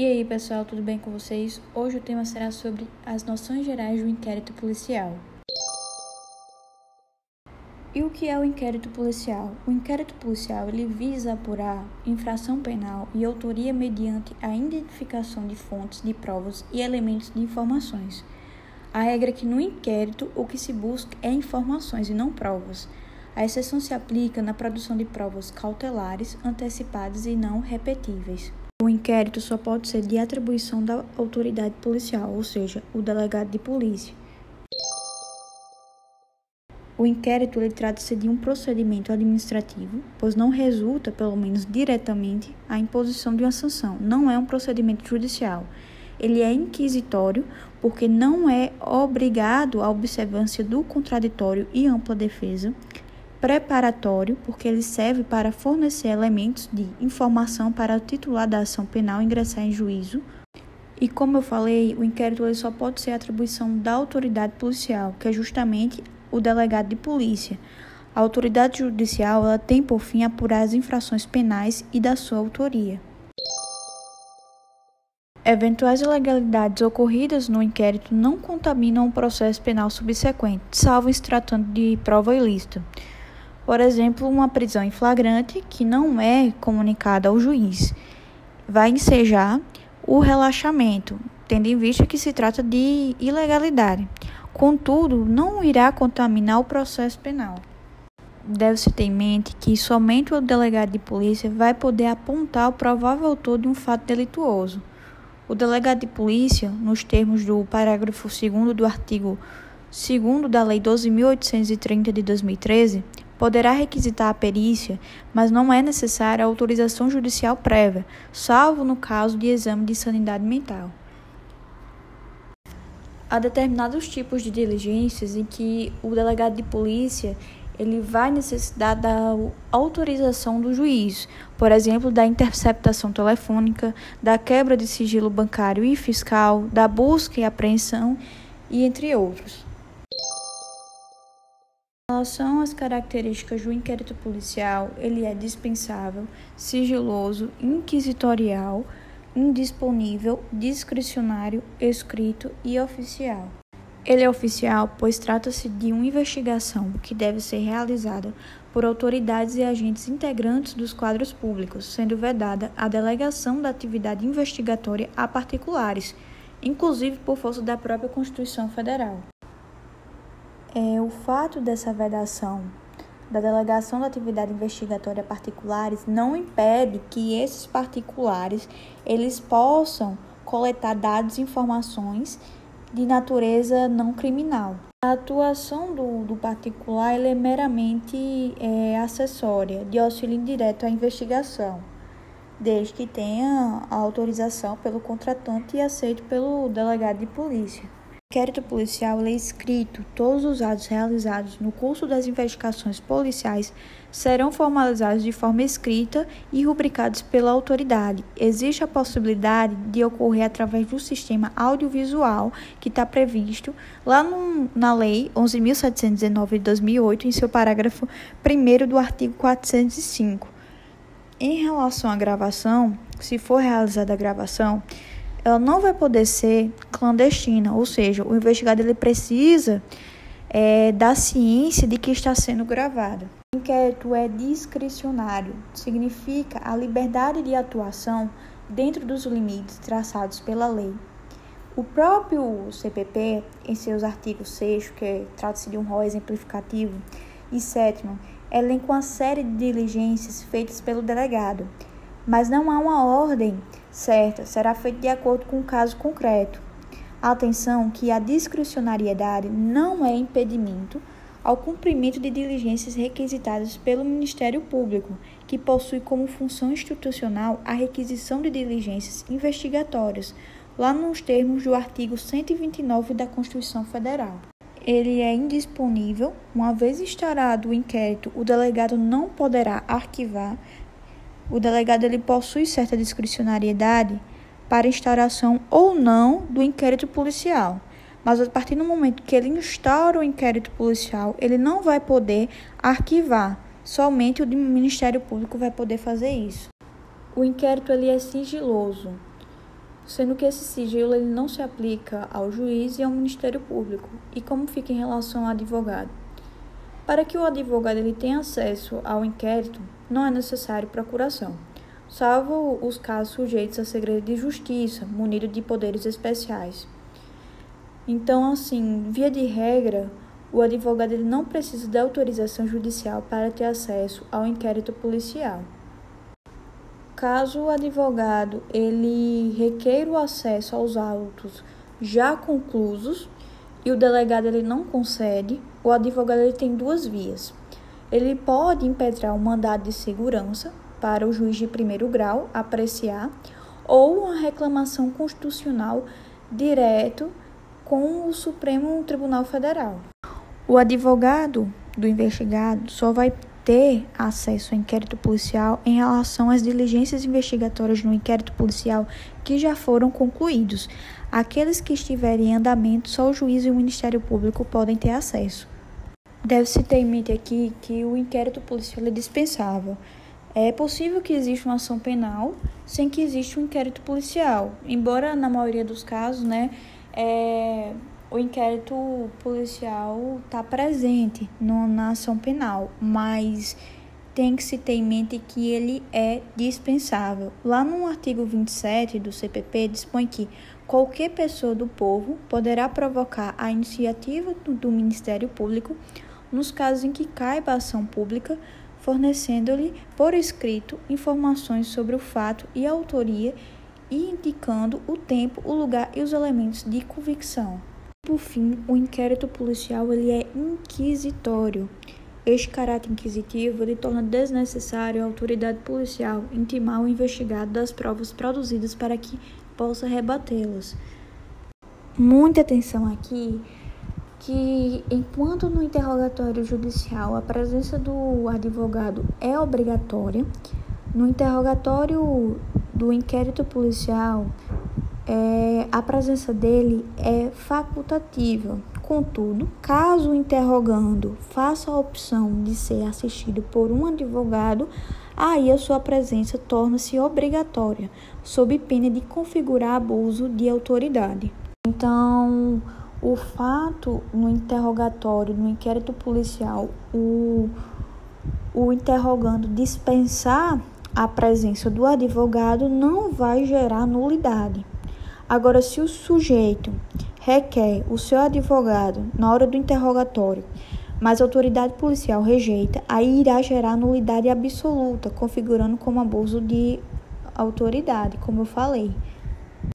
E aí, pessoal, tudo bem com vocês? Hoje o tema será sobre as noções gerais do inquérito policial. E o que é o inquérito policial? O inquérito policial ele visa apurar infração penal e autoria mediante a identificação de fontes de provas e elementos de informações. A regra é que no inquérito o que se busca é informações e não provas. A exceção se aplica na produção de provas cautelares, antecipadas e não repetíveis. O inquérito só pode ser de atribuição da autoridade policial, ou seja, o delegado de polícia. O inquérito trata-se de um procedimento administrativo, pois não resulta, pelo menos diretamente, a imposição de uma sanção. Não é um procedimento judicial. Ele é inquisitório porque não é obrigado à observância do contraditório e ampla defesa, preparatório, porque ele serve para fornecer elementos de informação para o titular da ação penal ingressar em juízo. E como eu falei, o inquérito ele só pode ser atribuição da autoridade policial, que é justamente o delegado de polícia. A autoridade judicial ela tem por fim apurar as infrações penais e da sua autoria. Eventuais ilegalidades ocorridas no inquérito não contaminam o processo penal subsequente, salvo se tratando de prova ilícita. Por exemplo, uma prisão em flagrante que não é comunicada ao juiz vai ensejar o relaxamento, tendo em vista que se trata de ilegalidade. Contudo, não irá contaminar o processo penal. Deve-se ter em mente que somente o delegado de polícia vai poder apontar o provável autor de um fato delituoso. O delegado de polícia, nos termos do parágrafo 2 do artigo 2 da Lei 12.830 de 2013, poderá requisitar a perícia, mas não é necessária autorização judicial prévia, salvo no caso de exame de sanidade mental. Há determinados tipos de diligências em que o delegado de polícia ele vai necessitar da autorização do juiz, por exemplo, da interceptação telefônica, da quebra de sigilo bancário e fiscal, da busca e apreensão e entre outros. Em relação às características do inquérito policial, ele é dispensável, sigiloso, inquisitorial, indisponível, discricionário, escrito e oficial. Ele é oficial pois trata-se de uma investigação que deve ser realizada por autoridades e agentes integrantes dos quadros públicos, sendo vedada a delegação da atividade investigatória a particulares, inclusive por força da própria Constituição Federal. É, o fato dessa vedação da delegação da atividade investigatória a particulares não impede que esses particulares eles possam coletar dados e informações de natureza não criminal. A atuação do, do particular é meramente é, acessória, de auxílio indireto à investigação, desde que tenha a autorização pelo contratante e aceito pelo delegado de polícia inquérito policial é escrito. Todos os atos realizados no curso das investigações policiais serão formalizados de forma escrita e rubricados pela autoridade. Existe a possibilidade de ocorrer através do sistema audiovisual que está previsto lá no, na Lei 11.719 de 2008, em seu parágrafo 1 do artigo 405. Em relação à gravação, se for realizada a gravação, ela não vai poder ser clandestina, ou seja, o investigado ele precisa é, da ciência de que está sendo gravado. O inquérito é discricionário, significa a liberdade de atuação dentro dos limites traçados pela lei. O próprio CPP, em seus artigos 6, que trata-se de um rol exemplificativo, e 7, elenca uma série de diligências feitas pelo delegado, mas não há uma ordem certa, será feito de acordo com o caso concreto. Atenção que a discricionariedade não é impedimento ao cumprimento de diligências requisitadas pelo Ministério Público, que possui como função institucional a requisição de diligências investigatórias, lá nos termos do artigo 129 da Constituição Federal. Ele é indisponível, uma vez instaurado o inquérito, o delegado não poderá arquivar o delegado ele possui certa discricionariedade para instauração ou não do inquérito policial. Mas a partir do momento que ele instaura o inquérito policial, ele não vai poder arquivar. Somente o Ministério Público vai poder fazer isso. O inquérito ele é sigiloso. sendo que esse sigilo ele não se aplica ao juiz e ao Ministério Público. E como fica em relação ao advogado? Para que o advogado ele tenha acesso ao inquérito, não é necessário procuração, salvo os casos sujeitos a segredo de justiça, munido de poderes especiais. Então, assim, via de regra, o advogado ele não precisa da autorização judicial para ter acesso ao inquérito policial. Caso o advogado ele requeira o acesso aos autos já conclusos e o delegado ele não concede, o advogado ele tem duas vias. Ele pode impetrar um mandado de segurança para o juiz de primeiro grau apreciar ou uma reclamação constitucional direto com o Supremo Tribunal Federal. O advogado do investigado só vai ter acesso ao inquérito policial em relação às diligências investigatórias no inquérito policial que já foram concluídos. Aqueles que estiverem em andamento, só o juiz e o Ministério Público podem ter acesso. Deve-se ter em mente aqui que o inquérito policial é dispensável. É possível que exista uma ação penal sem que exista um inquérito policial, embora na maioria dos casos, né, é, o inquérito policial está presente no, na ação penal, mas tem que se ter em mente que ele é dispensável. Lá no artigo 27 do CPP dispõe que qualquer pessoa do povo poderá provocar a iniciativa do, do Ministério Público nos casos em que caiba a ação pública, fornecendo-lhe por escrito informações sobre o fato e a autoria e indicando o tempo, o lugar e os elementos de convicção. Por fim, o inquérito policial ele é inquisitório. Este caráter inquisitivo ele torna desnecessário a autoridade policial intimar o investigado das provas produzidas para que possa rebatê-las. Muita atenção aqui que enquanto no interrogatório judicial a presença do advogado é obrigatória, no interrogatório do inquérito policial é, a presença dele é facultativa. Contudo, caso o interrogando faça a opção de ser assistido por um advogado, aí a sua presença torna-se obrigatória, sob pena de configurar abuso de autoridade. Então, o fato no interrogatório, no inquérito policial, o, o interrogando dispensar a presença do advogado não vai gerar nulidade. Agora, se o sujeito requer o seu advogado na hora do interrogatório, mas a autoridade policial rejeita, aí irá gerar nulidade absoluta, configurando como abuso de autoridade, como eu falei.